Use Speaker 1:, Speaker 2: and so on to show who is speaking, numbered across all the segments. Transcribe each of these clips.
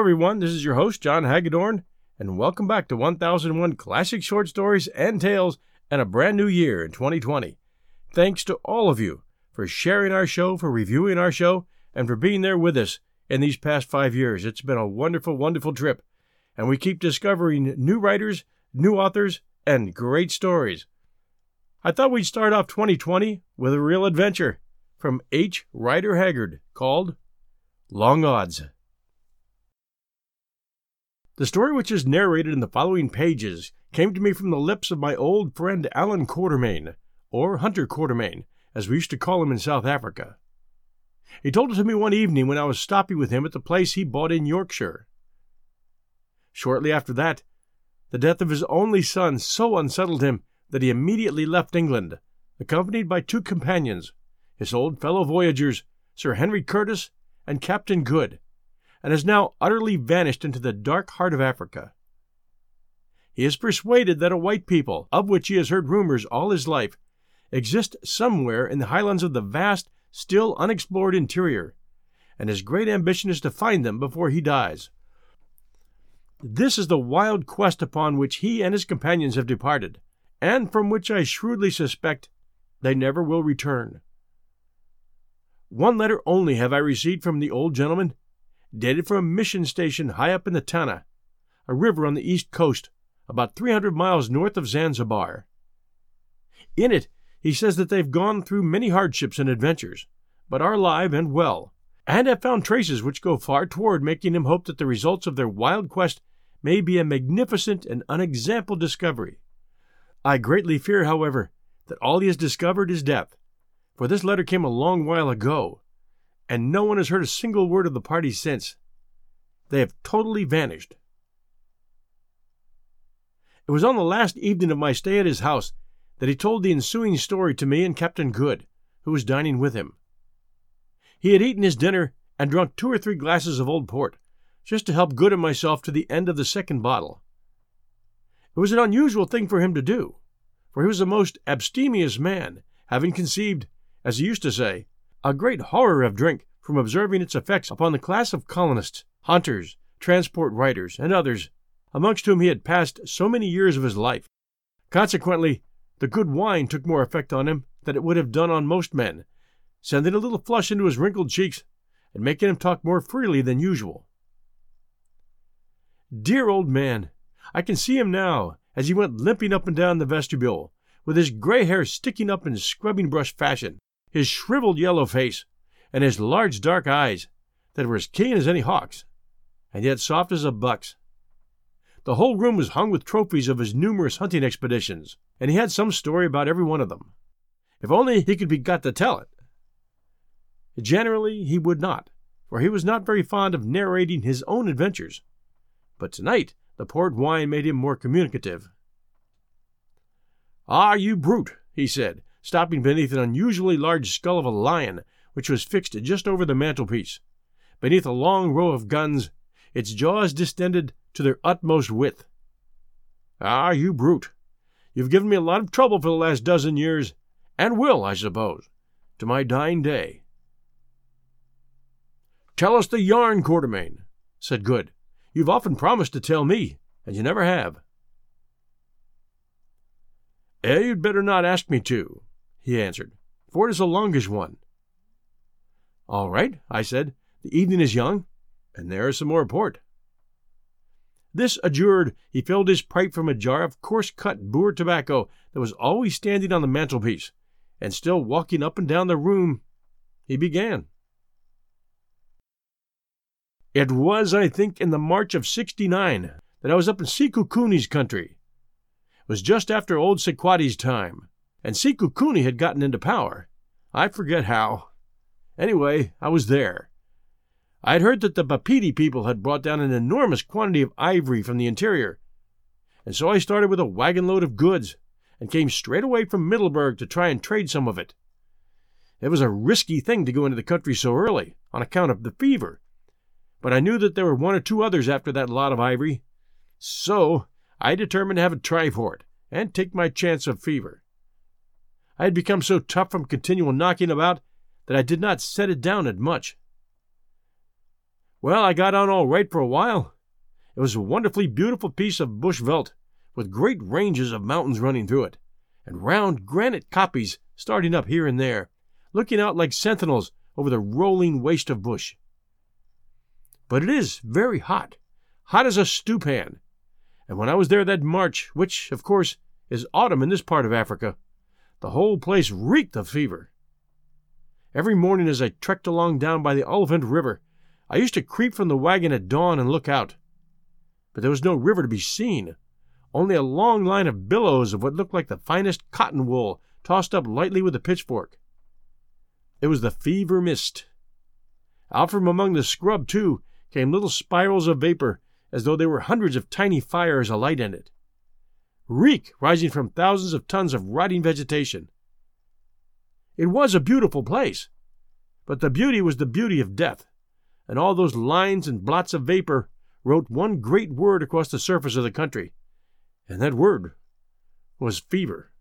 Speaker 1: Everyone. This is your host, John Hagedorn, and welcome back to 1001 Classic Short Stories and Tales and a brand new year in 2020. Thanks to all of you for sharing our show, for reviewing our show, and for being there with us in these past five years. It's been a wonderful, wonderful trip, and we keep discovering new writers, new authors, and great stories. I thought we'd start off 2020 with a real adventure from H. Rider Haggard called Long Odds. The story which is narrated in the following pages came to me from the lips of my old friend Allan Quatermain, or Hunter Quatermain, as we used to call him in South Africa. He told it to me one evening when I was stopping with him at the place he bought in Yorkshire. Shortly after that, the death of his only son so unsettled him that he immediately left England, accompanied by two companions, his old fellow voyagers, Sir Henry Curtis and Captain Good, and has now utterly vanished into the dark heart of Africa. He is persuaded that a white people, of which he has heard rumors all his life, exist somewhere in the highlands of the vast, still unexplored interior, and his great ambition is to find them before he dies. This is the wild quest upon which he and his companions have departed, and from which I shrewdly suspect they never will return. One letter only have I received from the old gentleman, dated from a mission station high up in the Tana, a river on the east coast, about 300 miles north of Zanzibar. In it, he says that they've gone through many hardships and adventures, but are alive and well, and have found traces which go far toward making him hope that the results of their wild quest may be a magnificent and unexampled discovery. I greatly fear, however, that all he has discovered is death, for this letter came a long while ago, and no one has heard a single word of the party since. They have totally vanished. It was on the last evening of my stay at his house that he told the ensuing story to me and Captain Good, who was dining with him. He had eaten his dinner and drunk two or three glasses of old port, just to help Good and myself to the end of the second bottle. It was an unusual thing for him to do, for he was a most abstemious man, having conceived, as he used to say, a great horror of drink from observing its effects upon the class of colonists, hunters, transport riders, and others, amongst whom he had passed so many years of his life. Consequently, the good wine took more effect on him than it would have done on most men, sending a little flush into his wrinkled cheeks and making him talk more freely than usual. Dear old man! I can see him now as he went limping up and down the vestibule, with his gray hair sticking up in scrubbing brush fashion, his shriveled yellow face, and his large dark eyes that were as keen as any hawk's, and yet soft as a buck's. The whole room was hung with trophies of his numerous hunting expeditions, and he had some story about every one of them. If only he could be got to tell it. Generally, he would not, for he was not very fond of narrating his own adventures. But tonight, the port wine made him more communicative. Ah, you brute, he said, stopping beneath an unusually large skull of a lion, which was fixed just over the mantelpiece. Beneath a long row of guns, its jaws distended to their utmost width. Ah, you brute! You've given me a lot of trouble for the last dozen years, and will, I suppose, to my dying day. Tell us the yarn, Quatermain, said Good. You've often promised to tell me, and you never have. Eh, you'd better not ask me to, he answered, for it is a longish one. All right, I said. The evening is young, and there is some more port. This adjured, he filled his pipe from a jar of coarse cut Boer tobacco that was always standing on the mantelpiece, and still walking up and down the room, he began. It was, I think, in the March of 69 that I was up in Sekhukhuni's country. It was just after old Sequati's time, and Sekhukhuni had gotten into power. I forget how. Anyway, I was there. I had heard that the Bapedi people had brought down an enormous quantity of ivory from the interior, and so I started with a wagon load of goods and came straight away from Middelburg to try and trade some of it. It was a risky thing to go into the country so early, on account of the fever, but I knew that there were one or two others after that lot of ivory, so I determined to have a try for it and take my chance of fever. I had become so tough from continual knocking about that I did not set it down at much. Well, I got on all right for a while. It was a wonderfully beautiful piece of bush veldt, with great ranges of mountains running through it, and round granite kopjes starting up here and there, looking out like sentinels over the rolling waste of bush. But it is very hot, hot as a stewpan, and when I was there that March, which, of course, is autumn in this part of Africa, the whole place reeked of fever. Every morning as I trekked along down by the Oliphant River, I used to creep from the wagon at dawn and look out. But there was no river to be seen, only a long line of billows of what looked like the finest cotton wool tossed up lightly with a pitchfork. It was the fever mist. Out from among the scrub, too, came little spirals of vapor, as though there were hundreds of tiny fires alight in it. Reek rising from thousands of tons of rotting vegetation. It was a beautiful place, but the beauty was the beauty of death and all those lines and blots of vapor wrote one great word across the surface of the country, and that word was fever.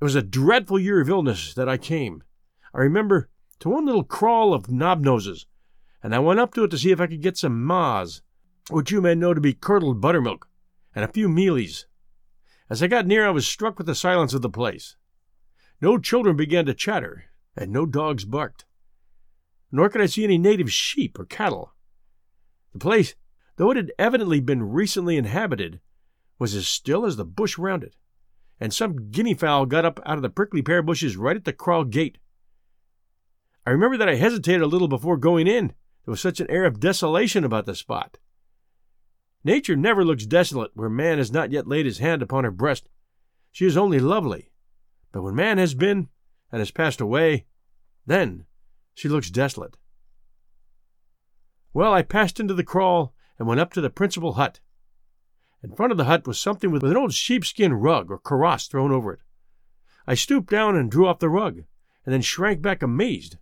Speaker 1: It was a dreadful year of illness that I came. I remember to one little kraal of knobnoses, and I went up to it to see if I could get some maas, which you may know to be curdled buttermilk, and a few mealies. As I got near, I was struck with the silence of the place. No children began to chatter, and no dogs barked nor could I see any native sheep or cattle. The place, though it had evidently been recently inhabited, was as still as the bush round it, and some guinea fowl got up out of the prickly pear bushes right at the kraal gate. I remember that I hesitated a little before going in. There was such an air of desolation about the spot. Nature never looks desolate where man has not yet laid his hand upon her breast. She is only lovely. But when man has been and has passed away, then she looks desolate. Well, I passed into the kraal and went up to the principal hut. In front of the hut was something with an old sheepskin rug or kaross thrown over it. I stooped down and drew off the rug, and then shrank back amazed,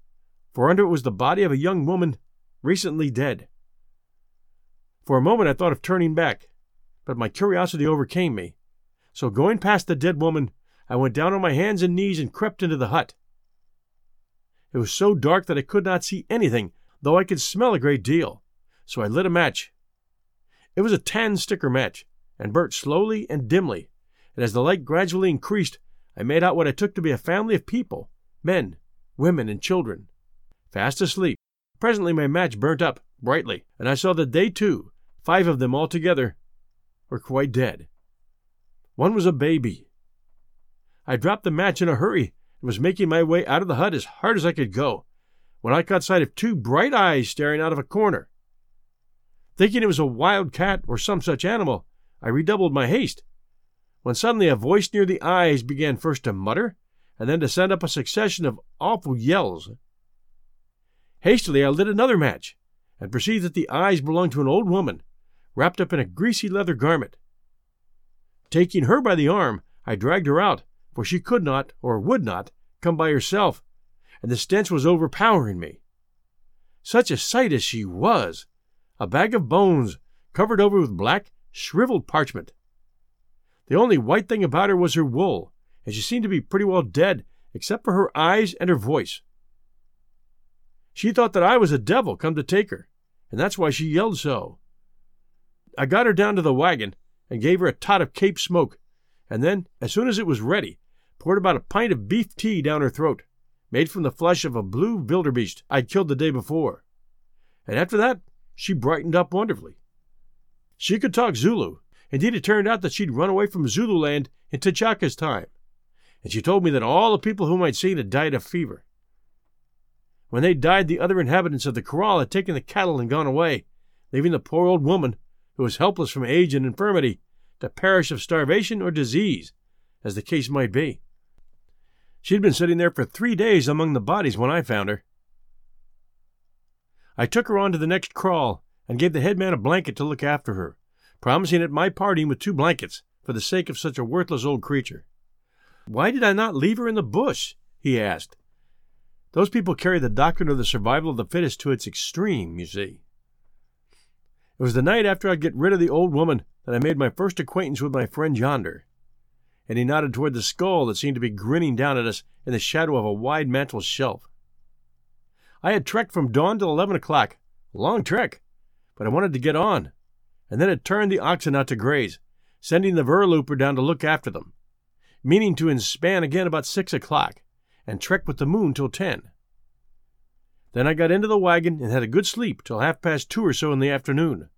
Speaker 1: for under it was the body of a young woman recently dead. For a moment I thought of turning back, but my curiosity overcame me. So going past the dead woman, I went down on my hands and knees and crept into the hut. It was so dark that I could not see anything, though I could smell a great deal. So I lit a match. It was a tan sticker match, and burnt slowly and dimly, and as the light gradually increased, I made out what I took to be a family of people men, women, and children, fast asleep. Presently my match burnt up brightly, and I saw that they too, five of them altogether, were quite dead. One was a baby. I dropped the match in a hurry and was making my way out of the hut as hard as I could go, when I caught sight of two bright eyes staring out of a corner. Thinking it was a wild cat or some such animal, I redoubled my haste, when suddenly a voice near the eyes began first to mutter, and then to send up a succession of awful yells. Hastily I lit another match, and perceived that the eyes belonged to an old woman, wrapped up in a greasy leather garment. Taking her by the arm, I dragged her out, for she could not, or would not, come by herself, and the stench was overpowering me. Such a sight as she was! A bag of bones, covered over with black, shriveled parchment. The only white thing about her was her wool, and she seemed to be pretty well dead, except for her eyes and her voice. She thought that I was a devil come to take her, and that's why she yelled so. I got her down to the wagon and gave her a tot of Cape smoke, and then, as soon as it was ready, poured about a pint of beef tea down her throat, made from the flesh of a blue wildebeest I'd killed the day before. And after that, she brightened up wonderfully. She could talk Zulu. Indeed, it turned out that she'd run away from Zululand in T'Chaka's time. And she told me that all the people whom I'd seen had died of fever. When they died, the other inhabitants of the kraal had taken the cattle and gone away, leaving the poor old woman, who was helpless from age and infirmity, to perish of starvation or disease, as the case might be. She'd been sitting there for three days among the bodies when I found her. I took her on to the next kraal and gave the headman a blanket to look after her, promising at my parting with two blankets for the sake of such a worthless old creature. Why did I not leave her in the bush? he asked. Those people carry the doctrine of the survival of the fittest to its extreme, you see. It was the night after I'd get rid of the old woman that I made my first acquaintance with my friend yonder and he nodded toward the skull that seemed to be grinning down at us in the shadow of a wide mantel shelf. I had trekked from dawn till 11 o'clock. A long trek, but I wanted to get on, and then had turned the oxen out to graze, sending the Verlooper down to look after them, meaning to inspan again about 6 o'clock, and trek with the moon till 10. Then I got into the wagon and had a good sleep till half past two or so in the afternoon,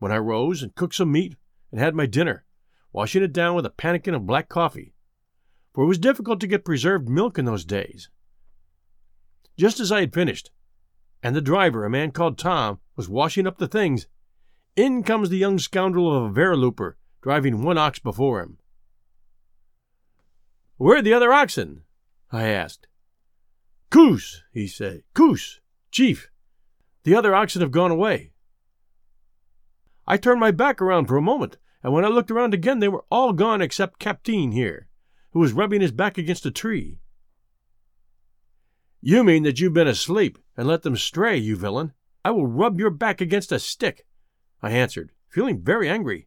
Speaker 1: when I rose and cooked some meat and had my dinner, washing it down with a pannikin of black coffee, for it was difficult to get preserved milk in those days. Just as I had finished, and the driver, a man called Tom, was washing up the things, in comes the young scoundrel of a Verlooper, driving one ox before him. Where are the other oxen? I asked. Koos, he said. Koos, chief. The other oxen have gone away. I turned my back around for a moment, and when I looked around again, they were all gone except Captain here, who was rubbing his back against a tree. You mean that you've been asleep and let them stray, you villain. I will rub your back against a stick, I answered, feeling very angry,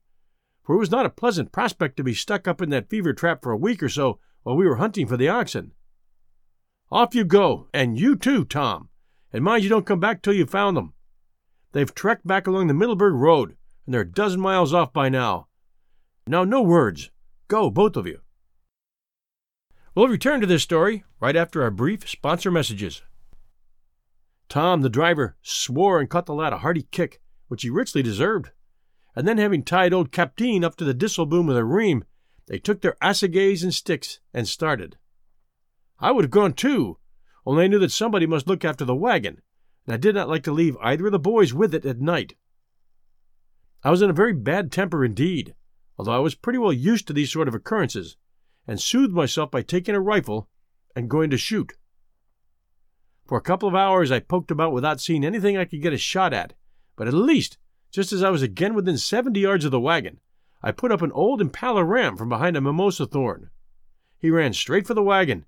Speaker 1: for it was not a pleasant prospect to be stuck up in that fever trap for a week or so while we were hunting for the oxen. Off you go, and you too, Tom, and mind you don't come back till you've found them. They've trekked back along the Middelburg Road, and they're a dozen miles off by now. Now, no words. Go, both of you. We'll return to this story right after our brief sponsor messages. Tom, the driver, swore and cut the lad a hearty kick, which he richly deserved. And then, having tied old Capteen up to the disselboom with a ream, they took their assegais and sticks and started. I would have gone too, only I knew that somebody must look after the wagon, and I did not like to leave either of the boys with it at night. I was in a very bad temper indeed, although I was pretty well used to these sort of occurrences, and soothed myself by taking a rifle and going to shoot. For a couple of hours I poked about without seeing anything I could get a shot at, but at least, just as I was again within seventy yards of the wagon, I put up an old impala ram from behind a mimosa thorn. He ran straight for the wagon.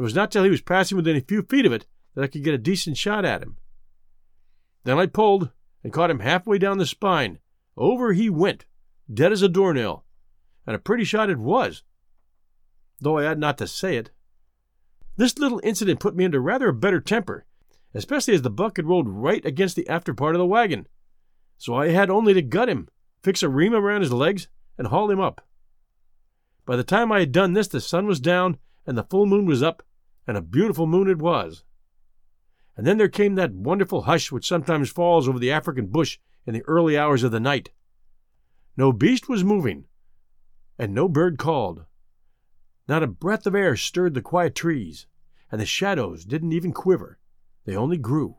Speaker 1: It was not till he was passing within a few feet of it that I could get a decent shot at him. Then I pulled and caught him halfway down the spine. Over he went, dead as a doornail, and a pretty shot it was, though I ought not to say it. This little incident put me into rather a better temper, especially as the buck had rolled right against the after part of the wagon. So I had only to gut him, fix a ream around his legs, and haul him up. By the time I had done this, the sun was down and the full moon was up, and a beautiful moon it was. And then there came that wonderful hush which sometimes falls over the African bush in the early hours of the night. No beast was moving, and no bird called. Not a breath of air stirred the quiet trees, and the shadows didn't even quiver. They only grew.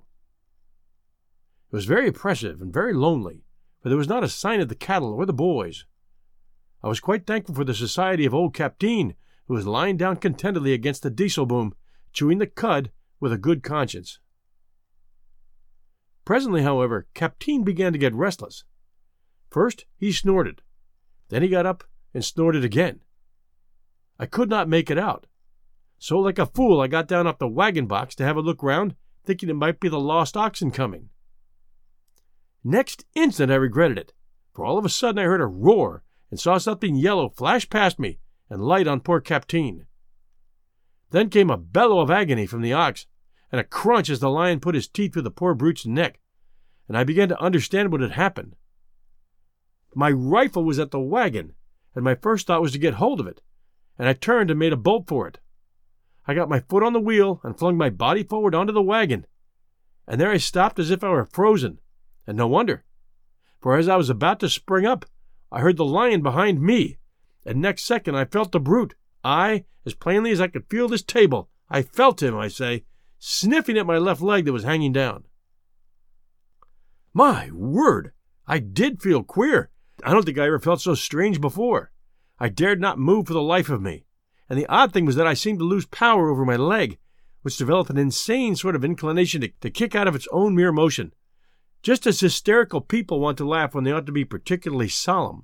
Speaker 1: It was very oppressive and very lonely, for there was not a sign of the cattle or the boys. I was quite thankful for the society of old Capteen, who was lying down contentedly against the disselboom, chewing the cud with a good conscience. Presently, however, Capteen began to get restless. First he snorted, then he got up and snorted again. I could not make it out. So, like a fool, I got down off the wagon box to have a look round, thinking it might be the lost oxen coming. Next instant I regretted it, for all of a sudden I heard a roar and saw something yellow flash past me and light on poor Capteen. Then came a bellow of agony from the ox, and a crunch as the lion put his teeth through the poor brute's neck, and I began to understand what had happened. My rifle was at the wagon, and my first thought was to get hold of it, and I turned and made a bolt for it. I got my foot on the wheel and flung my body forward onto the wagon, and there I stopped as if I were frozen, and no wonder, for as I was about to spring up, I heard the lion behind me, and next second I felt the brute. I, as plainly as I could feel this table, I felt him, I say, sniffing at my left leg that was hanging down. My word! I did feel queer. I don't think I ever felt so strange before. I dared not move for the life of me. And the odd thing was that I seemed to lose power over my leg, which developed an insane sort of inclination to, to kick out of its own mere motion, just as hysterical people want to laugh when they ought to be particularly solemn.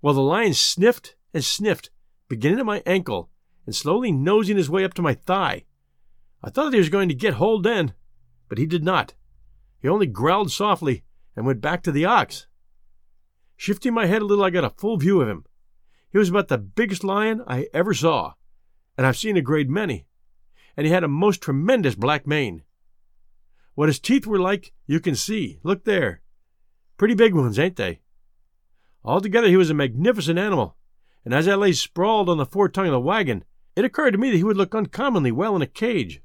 Speaker 1: While the lion sniffed and sniffed, beginning at my ankle and slowly nosing his way up to my thigh, I thought he was going to get hold then, but he did not. He only growled softly and went back to the ox. Shifting my head a little, I got a full view of him. He was about the biggest lion I ever saw, and I've seen a great many. and he had a most tremendous black mane. What his teeth were like, you can see. Look there. Pretty big ones, ain't they? Altogether, he was a magnificent animal, and as I lay sprawled on the fore tongue of the wagon, it occurred to me that he would look uncommonly well in a cage.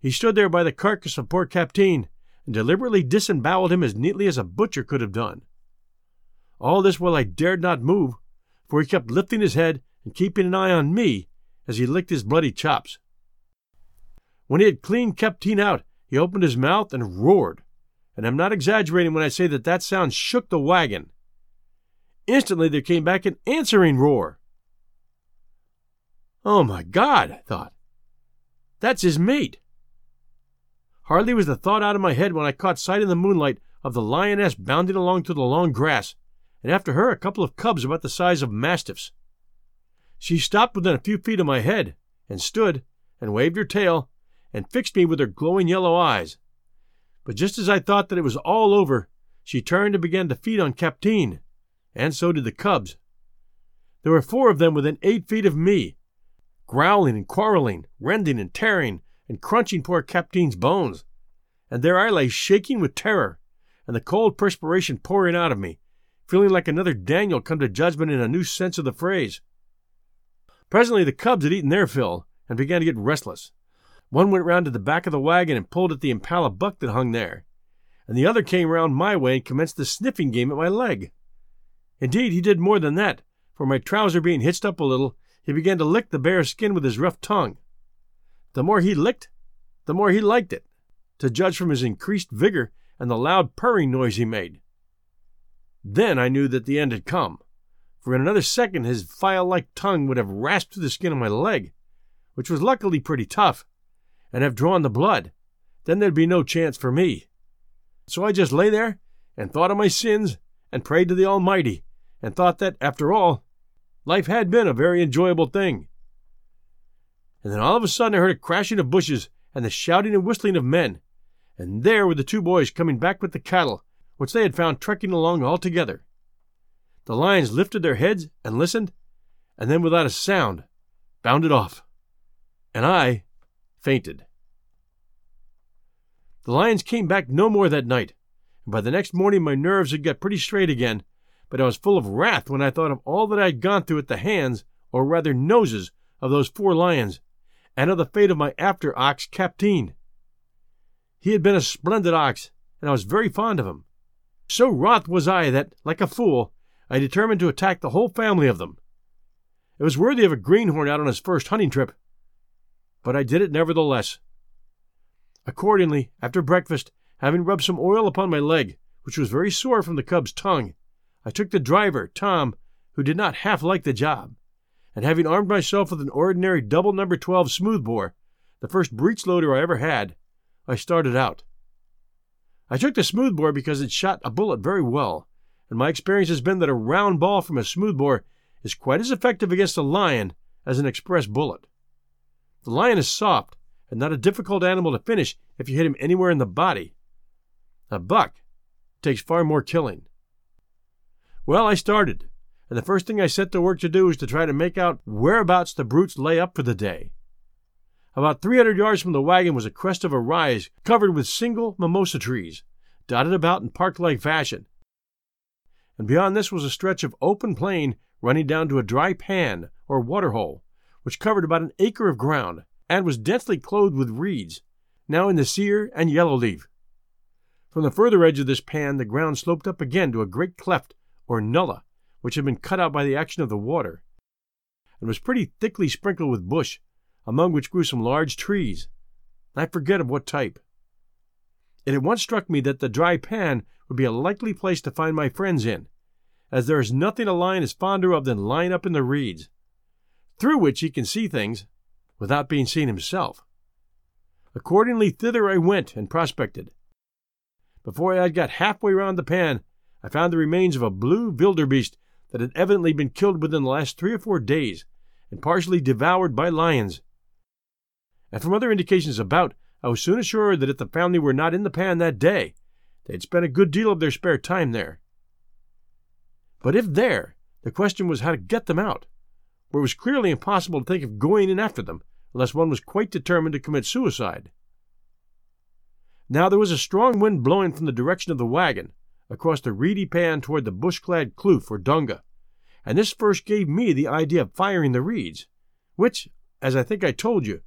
Speaker 1: He stood there by the carcass of poor Captain, and deliberately disemboweled him as neatly as a butcher could have done. All this while I dared not move, for he kept lifting his head and keeping an eye on me as he licked his bloody chops. When he had cleaned Captain out, he opened his mouth and roared, and I'm not exaggerating when I say that that sound shook the wagon. Instantly there came back an answering roar. Oh my God, I thought. That's his mate. Hardly was the thought out of my head when I caught sight in the moonlight of the lioness bounding along through the long grass, and after her a couple of cubs about the size of mastiffs. She stopped within a few feet of my head, and stood, and waved her tail, and fixed me with her glowing yellow eyes. But just as I thought that it was all over, she turned and began to feed on Captain, and so did the cubs. There were four of them within eight feet of me, growling and quarreling, rending and tearing, and crunching poor Captain's bones. And there I lay shaking with terror, and the cold perspiration pouring out of me, feeling like another Daniel come to judgment in a new sense of the phrase. Presently the cubs had eaten their fill and began to get restless. One went round to the back of the wagon and pulled at the impala buck that hung there, and the other came round my way and commenced the sniffing game at my leg. Indeed, he did more than that, for my trouser being hitched up a little, he began to lick the bare skin with his rough tongue. The more he licked, the more he liked it, to judge from his increased vigor and the loud purring noise he made. Then I knew that the end had come, for in another second his file like tongue would have rasped through the skin of my leg, which was luckily pretty tough, and have drawn the blood. Then there'd be no chance for me. So I just lay there and thought of my sins and prayed to the Almighty and thought that, after all, life had been a very enjoyable thing and then all of a sudden I heard a crashing of bushes and the shouting and whistling of men, and there were the two boys coming back with the cattle, which they had found trekking along all together. The lions lifted their heads and listened, and then without a sound bounded off, and I fainted. The lions came back no more that night, and by the next morning my nerves had got pretty straight again, but I was full of wrath when I thought of all that I had gone through at the hands, or rather noses, of those four lions and of the fate of my after ox, Captain. He had been a splendid ox, and I was very fond of him. So wroth was I that, like a fool, I determined to attack the whole family of them. It was worthy of a greenhorn out on his first hunting trip, but I did it nevertheless. Accordingly, after breakfast, having rubbed some oil upon my leg, which was very sore from the cub's tongue, I took the driver, Tom, who did not half like the job, and having armed myself with an ordinary double number 12 smoothbore, the first breech loader I ever had, I started out. I took the smoothbore because it shot a bullet very well, and my experience has been that a round ball from a smoothbore is quite as effective against a lion as an express bullet. The lion is soft and not a difficult animal to finish if you hit him anywhere in the body. A buck takes far more killing. Well, I started, and the first thing I set to work to do was to try to make out whereabouts the brutes lay up for the day. About 300 yards from the wagon was a crest of a rise covered with single mimosa trees, dotted about in park like fashion. And beyond this was a stretch of open plain running down to a dry pan or water hole, which covered about an acre of ground and was densely clothed with reeds, now in the sear and yellow leaf. From the further edge of this pan, the ground sloped up again to a great cleft or nullah, which had been cut out by the action of the water, and was pretty thickly sprinkled with bush, among which grew some large trees. I forget of what type. It at once struck me that the dry pan would be a likely place to find my friends in, as there is nothing a lion is fonder of than lying up in the reeds, through which he can see things without being seen himself. Accordingly, thither I went and prospected. Before I had got halfway round the pan, I found the remains of a blue wildebeest that had evidently been killed within the last three or four days and partially devoured by lions. And from other indications about, I was soon assured that if the family were not in the pan that day, they had spent a good deal of their spare time there. But if there, the question was how to get them out, for it was clearly impossible to think of going in after them unless one was quite determined to commit suicide. Now there was a strong wind blowing from the direction of the wagon, across the reedy pan toward the bush clad kloof or donga, and this first gave me the idea of firing the reeds, which, as I think I told you,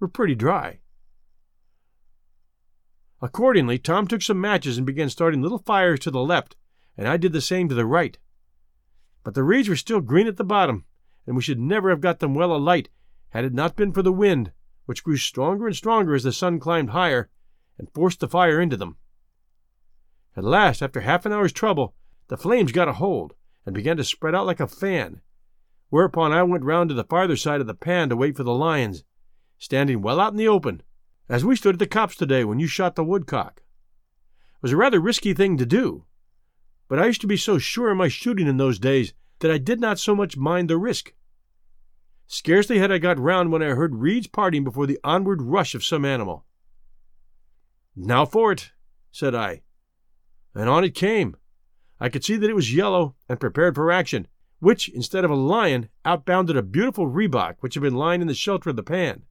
Speaker 1: were pretty dry. Accordingly, Tom took some matches and began starting little fires to the left, and I did the same to the right. But the reeds were still green at the bottom, and we should never have got them well alight had it not been for the wind, which grew stronger and stronger as the sun climbed higher and forced the fire into them. At last, after half an hour's trouble, the flames got a hold and began to spread out like a fan, whereupon I went round to the farther side of the pan to wait for the lions, standing well out in the open, as we stood at the copse today when you shot the woodcock. It was a rather risky thing to do, but I used to be so sure of my shooting in those days that I did not so much mind the risk. Scarcely had I got round when I heard reeds parting before the onward rush of some animal. Now for it, said I. And on it came. I could see that it was yellow and prepared for action, which, instead of a lion, outbounded a beautiful reebok which had been lying in the shelter of the pan.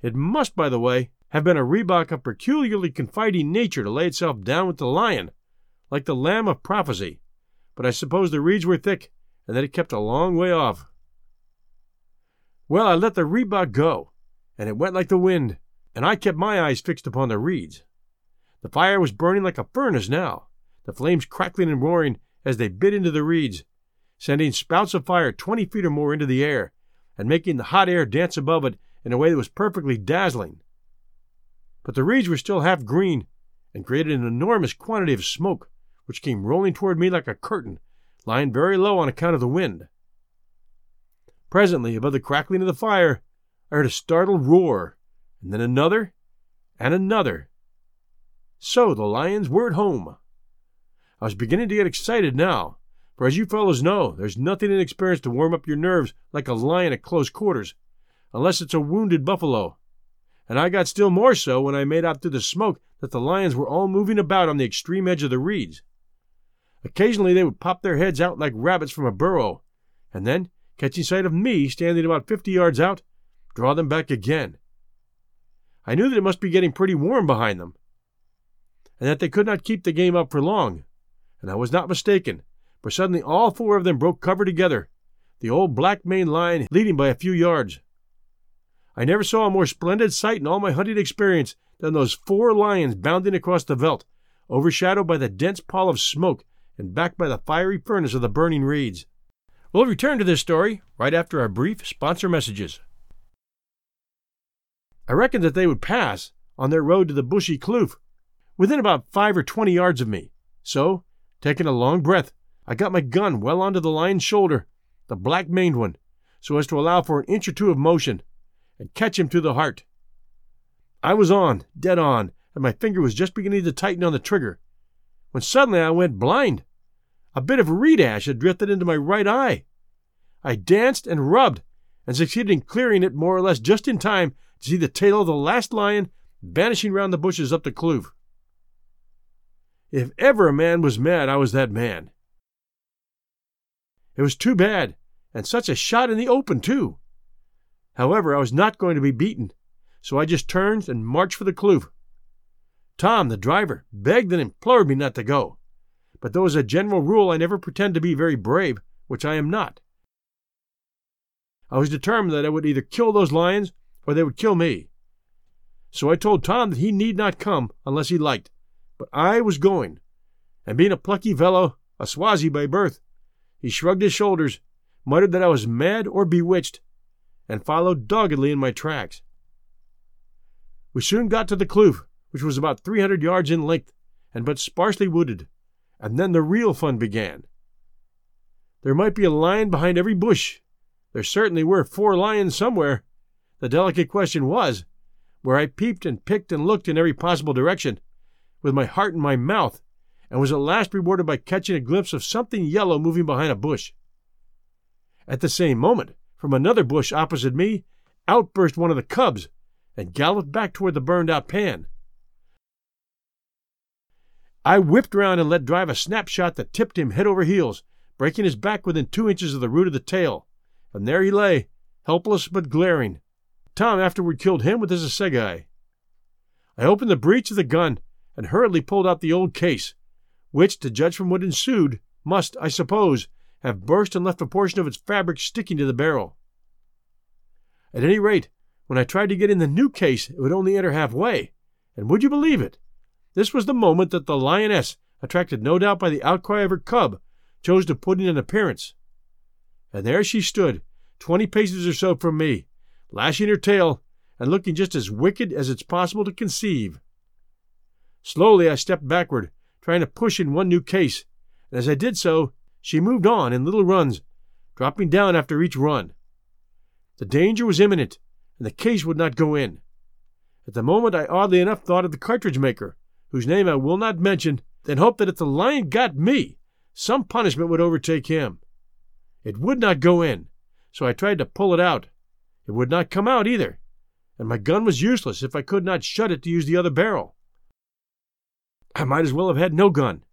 Speaker 1: It must, by the way, have been a reebok of peculiarly confiding nature to lay itself down with the lion, like the lamb of prophecy, but I suppose the reeds were thick and that it kept a long way off. Well, I let the reebok go, and it went like the wind, and I kept my eyes fixed upon the reeds. The fire was burning like a furnace now, the flames crackling and roaring as they bit into the reeds, sending spouts of fire twenty feet or more into the air, and making the hot air dance above it in a way that was perfectly dazzling. But the reeds were still half green, and created an enormous quantity of smoke, which came rolling toward me like a curtain, lying very low on account of the wind. Presently, above the crackling of the fire, I heard a startled roar, and then another, and another. So the lions were at home. I was beginning to get excited now, for as you fellows know, there's nothing in experience to warm up your nerves like a lion at close quarters, unless it's a wounded buffalo. And I got still more so when I made out through the smoke that the lions were all moving about on the extreme edge of the reeds. Occasionally they would pop their heads out like rabbits from a burrow, and then, catching sight of me standing about fifty yards out, draw them back again. I knew that it must be getting pretty warm behind them, and that they could not keep the game up for long. And I was not mistaken, for suddenly all four of them broke cover together, the old black maned lion leading by a few yards. I never saw a more splendid sight in all my hunting experience than those four lions bounding across the veldt, overshadowed by the dense pall of smoke and backed by the fiery furnace of the burning reeds. We'll return to this story right after our brief sponsor messages. I reckoned that they would pass on their road to the bushy kloof within about five or twenty yards of me. So, taking a long breath, I got my gun well onto the lion's shoulder, the black maned one, so as to allow for an inch or two of motion, and catch him to the heart. I was on, dead on, and my finger was just beginning to tighten on the trigger, when suddenly I went blind. A bit of reed ash had drifted into my right eye. I danced and rubbed, and succeeded in clearing it more or less just in time to see the tail of the last lion vanishing round the bushes up the kloof. If ever a man was mad, I was that man. It was too bad, and such a shot in the open, too. However, I was not going to be beaten, so I just turned and marched for the kloof. Tom, the driver, begged and implored me not to go, but though as a general rule I never pretend to be very brave, which I am not, I was determined that I would either kill those lions or they would kill me. So I told Tom that he need not come unless he liked, but I was going. And being a plucky fellow, a Swazi by birth, he shrugged his shoulders, muttered that I was mad or bewitched, and followed doggedly in my tracks. We soon got to the kloof, which was about three hundred yards in length and but sparsely wooded, and then the real fun began. There might be a lion behind every bush. There certainly were four lions somewhere, the delicate question was, where I peeped and picked and looked in every possible direction, with my heart in my mouth, and was at last rewarded by catching a glimpse of something yellow moving behind a bush. At the same moment, from another bush opposite me, out burst one of the cubs and galloped back toward the burned out pan. I whipped round and let drive a snapshot that tipped him head over heels, breaking his back within two inches of the root of the tail, and there he lay, helpless but glaring, Tom afterward killed him with his assegai. I opened the breech of the gun and hurriedly pulled out the old case, which, to judge from what ensued, must, I suppose, have burst and left a portion of its fabric sticking to the barrel. At any rate, when I tried to get in the new case, it would only enter halfway. And would you believe it? This was the moment that the lioness, attracted no doubt by the outcry of her cub, chose to put in an appearance. And there she stood, twenty paces or so from me, lashing her tail and looking just as wicked as it's possible to conceive. Slowly I stepped backward, trying to push in one new case, and as I did so, she moved on in little runs, dropping down after each run. The danger was imminent, and the case would not go in. At the moment, I oddly enough thought of the cartridge maker, whose name I will not mention, then hoped that if the lion got me, some punishment would overtake him. It would not go in, so I tried to pull it out. It would not come out either, and my gun was useless if I could not shut it to use the other barrel. I might as well have had no gun.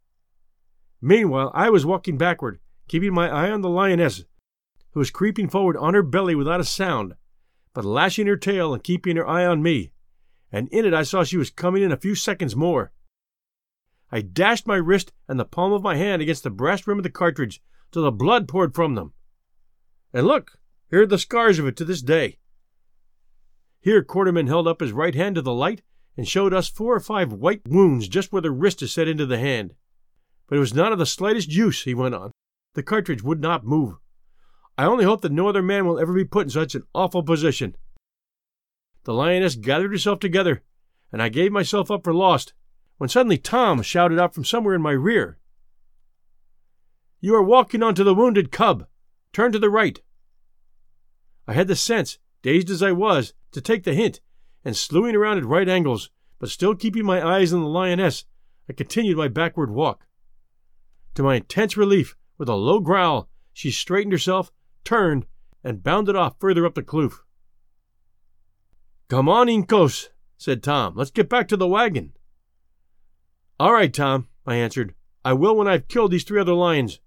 Speaker 1: Meanwhile, I was walking backward, keeping my eye on the lioness, who was creeping forward on her belly without a sound, but lashing her tail and keeping her eye on me, and in it I saw she was coming in a few seconds more. I dashed my wrist and the palm of my hand against the brass rim of the cartridge till the blood poured from them. And look, here are the scars of it to this day. Here Quatermain held up his right hand to the light and showed us four or five white wounds just where the wrist is set into the hand. But it was not of the slightest use, he went on. The cartridge would not move. I only hope that no other man will ever be put in such an awful position. The lioness gathered herself together, and I gave myself up for lost, when suddenly Tom shouted out from somewhere in my rear. You are walking onto the wounded cub. Turn to the right. I had the sense, dazed as I was, to take the hint, and slewing around at right angles, but still keeping my eyes on the lioness, I continued my backward walk. To my intense relief, with a low growl, she straightened herself, turned, and bounded off further up the kloof. Come on, Incos, said Tom. Let's get back to the wagon. All right, Tom, I answered. I will when I've killed these three other lions.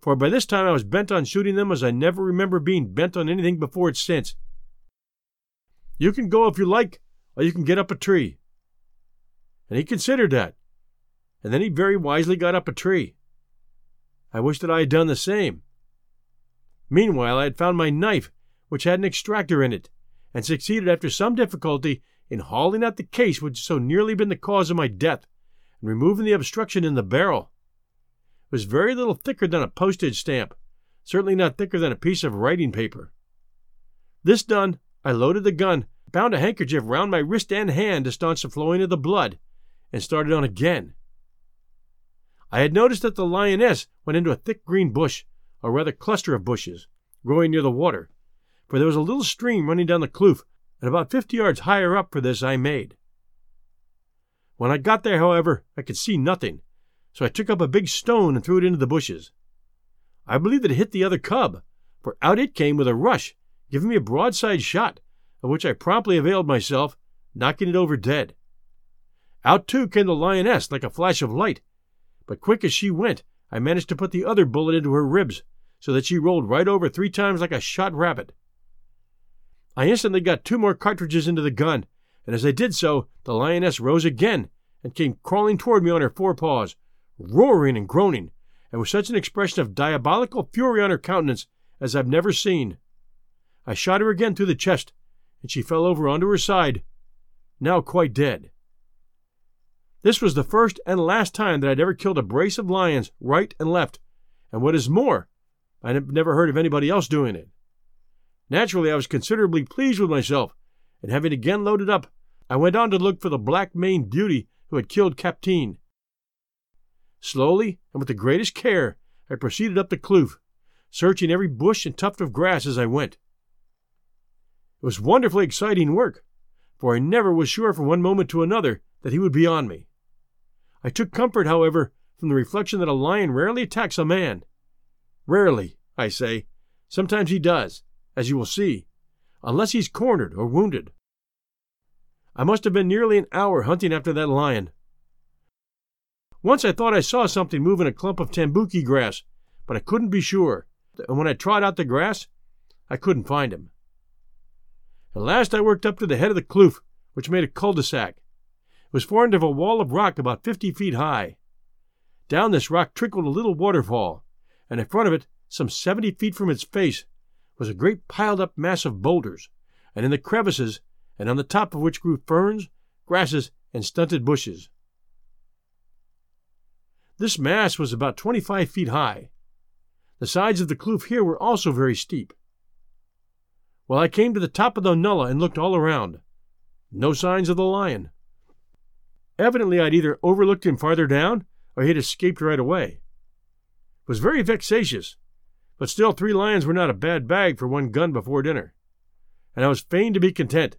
Speaker 1: For by this time I was bent on shooting them as I never remember being bent on anything before it since. You can go if you like, or you can get up a tree. And he considered that, and then he very wisely got up a tree. I wish that I had done the same. Meanwhile, I had found my knife, which had an extractor in it, and succeeded after some difficulty in hauling out the case which had so nearly been the cause of my death, and removing the obstruction in the barrel. It was very little thicker than a postage stamp, certainly not thicker than a piece of writing paper. This done, I loaded the gun, bound a handkerchief round my wrist and hand to staunch the flowing of the blood, and started on again. I had noticed that the lioness went into a thick green bush, or rather cluster of bushes, growing near the water, for there was a little stream running down the kloof, and about fifty yards higher up for this I made. When I got there, however, I could see nothing, so I took up a big stone and threw it into the bushes. I believe that it hit the other cub, for out it came with a rush, giving me a broadside shot, of which I promptly availed myself, knocking it over dead. Out too came the lioness like a flash of light, but quick as she went, I managed to put the other bullet into her ribs, so that she rolled right over three times like a shot rabbit. I instantly got two more cartridges into the gun, and as I did so, the lioness rose again and came crawling toward me on her forepaws, roaring and groaning, and with such an expression of diabolical fury on her countenance as I've never seen. I shot her again through the chest, and she fell over onto her side, now quite dead. This was the first and last time that I'd ever killed a brace of lions right and left, and what is more, I had never heard of anybody else doing it. Naturally, I was considerably pleased with myself, and having again loaded up, I went on to look for the black maned beauty who had killed Captain. Slowly and with the greatest care, I proceeded up the kloof, searching every bush and tuft of grass as I went. It was wonderfully exciting work, for I never was sure from one moment to another that he would be on me. I took comfort, however, from the reflection that a lion rarely attacks a man. Rarely, I say. Sometimes he does, as you will see, unless he's cornered or wounded. I must have been nearly an hour hunting after that lion. Once I thought I saw something move in a clump of tambuki grass, but I couldn't be sure, and when I trod out the grass, I couldn't find him. At last I worked up to the head of the kloof, which made a cul-de-sac. It was formed of a wall of rock about fifty feet high. Down this rock trickled a little waterfall, and in front of it, some seventy feet from its face, was a great piled up mass of boulders, and in the crevices, and on the top of which grew ferns, grasses, and stunted bushes. This mass was about twenty five feet high. The sides of the kloof here were also very steep. Well, I came to the top of the nullah and looked all around. No signs of the lion. Evidently, I'd either overlooked him farther down or he'd escaped right away. It was very vexatious, but still three lions were not a bad bag for one gun before dinner, and I was fain to be content.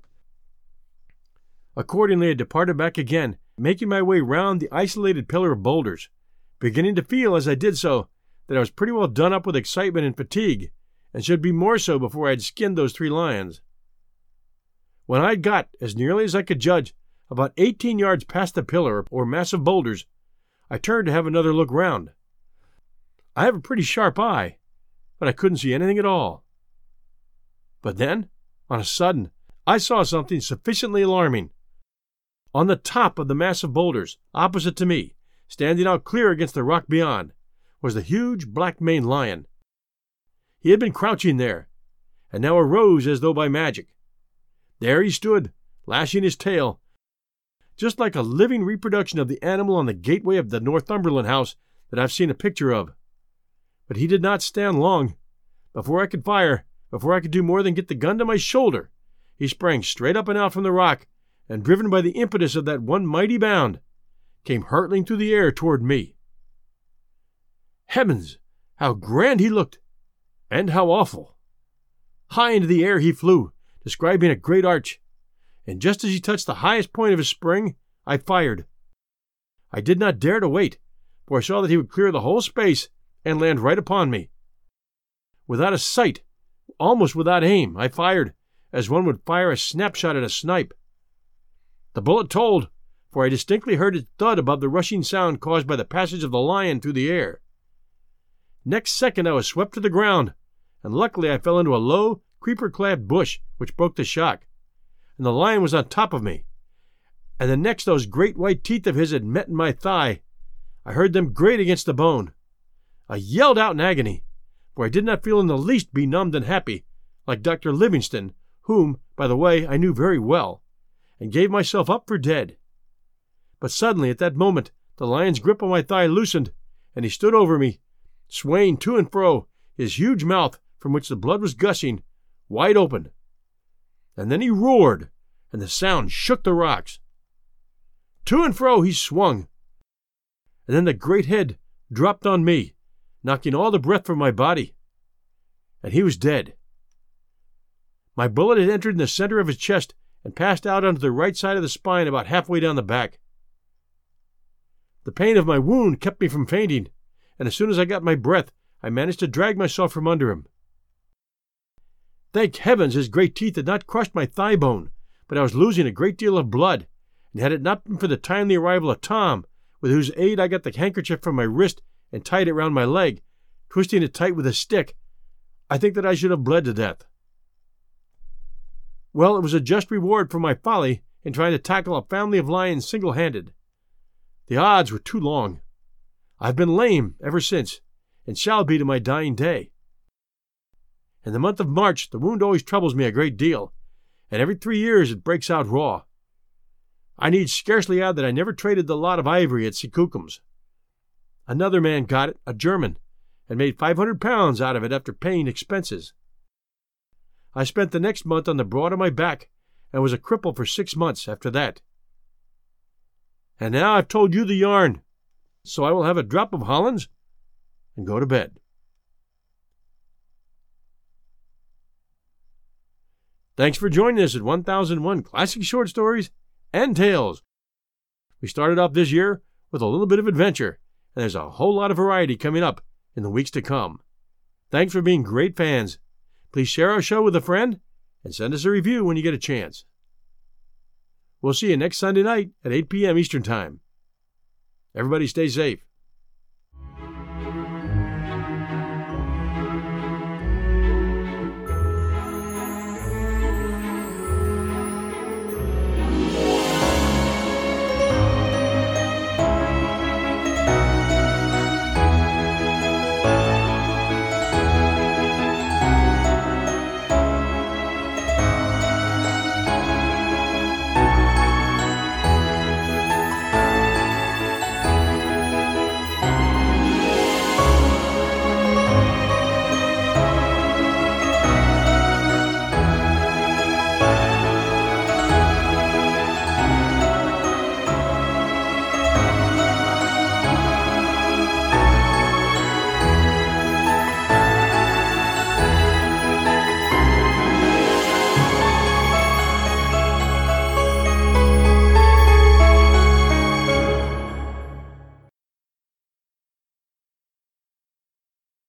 Speaker 1: Accordingly, I departed back again, making my way round the isolated pillar of boulders, beginning to feel as I did so that I was pretty well done up with excitement and fatigue, and should be more so before I had skinned those three lions. When I had got, as nearly as I could judge, about eighteen yards past the pillar or mass of boulders, I turned to have another look round. I have a pretty sharp eye, but I couldn't see anything at all. But then, on a sudden, I saw something sufficiently alarming. On the top of the mass of boulders, opposite to me, standing out clear against the rock beyond, was the huge black maned lion. He had been crouching there, and now arose as though by magic. There he stood, lashing his tail, just like a living reproduction of the animal on the gateway of the Northumberland house that I've seen a picture of. But he did not stand long. Before I could fire, before I could do more than get the gun to my shoulder, he sprang straight up and out from the rock, and driven by the impetus of that one mighty bound, came hurtling through the air toward me. Heavens, how grand he looked! And how awful! High into the air he flew, describing a great arch, and just as he touched the highest point of his spring, I fired. I did not dare to wait, for I saw that he would clear the whole space and land right upon me. Without a sight, almost without aim, I fired, as one would fire a snapshot at a snipe. The bullet told, for I distinctly heard its thud above the rushing sound caused by the passage of the lion through the air. Next second I was swept to the ground, and luckily I fell into a low, creeper clad bush which broke the shock. And the lion was on top of me. And the next those great white teeth of his had met in my thigh. I heard them grate against the bone. I yelled out in agony, for I did not feel in the least benumbed and happy, like Dr. Livingstone, whom, by the way, I knew very well, and gave myself up for dead. But suddenly, at that moment, the lion's grip on my thigh loosened, and he stood over me, swaying to and fro, his huge mouth, from which the blood was gushing, wide open. And then he roared, and the sound shook the rocks. To and fro he swung, and then the great head dropped on me, knocking all the breath from my body. And he was dead. My bullet had entered in the center of his chest and passed out onto the right side of the spine about halfway down the back. The pain of my wound kept me from fainting, and as soon as I got my breath, I managed to drag myself from under him. Thank heavens his great teeth had not crushed my thigh bone, but I was losing a great deal of blood, and had it not been for the timely arrival of Tom, with whose aid I got the handkerchief from my wrist and tied it round my leg, twisting it tight with a stick, I think that I should have bled to death. Well, it was a just reward for my folly in trying to tackle a family of lions single handed. The odds were too long. I've been lame ever since, and shall be to my dying day. In the month of March, the wound always troubles me a great deal, and every three years it breaks out raw. I need scarcely add that I never traded the lot of ivory at Seccum's. Another man got it, a German, and made five hundred pounds out of it after paying expenses. I spent the next month on the broad of my back, and was a cripple for six months after that. And now I've told you the yarn, so I will have a drop of Hollands and go to bed. Thanks for joining us at 1001 Classic Short Stories and Tales. We started off this year with a little bit of adventure, and there's a whole lot of variety coming up in the weeks to come. Thanks for being great fans. Please share our show with a friend and send us a review when you get a chance. We'll see you next Sunday night at 8 p.m. Eastern Time. Everybody stay safe.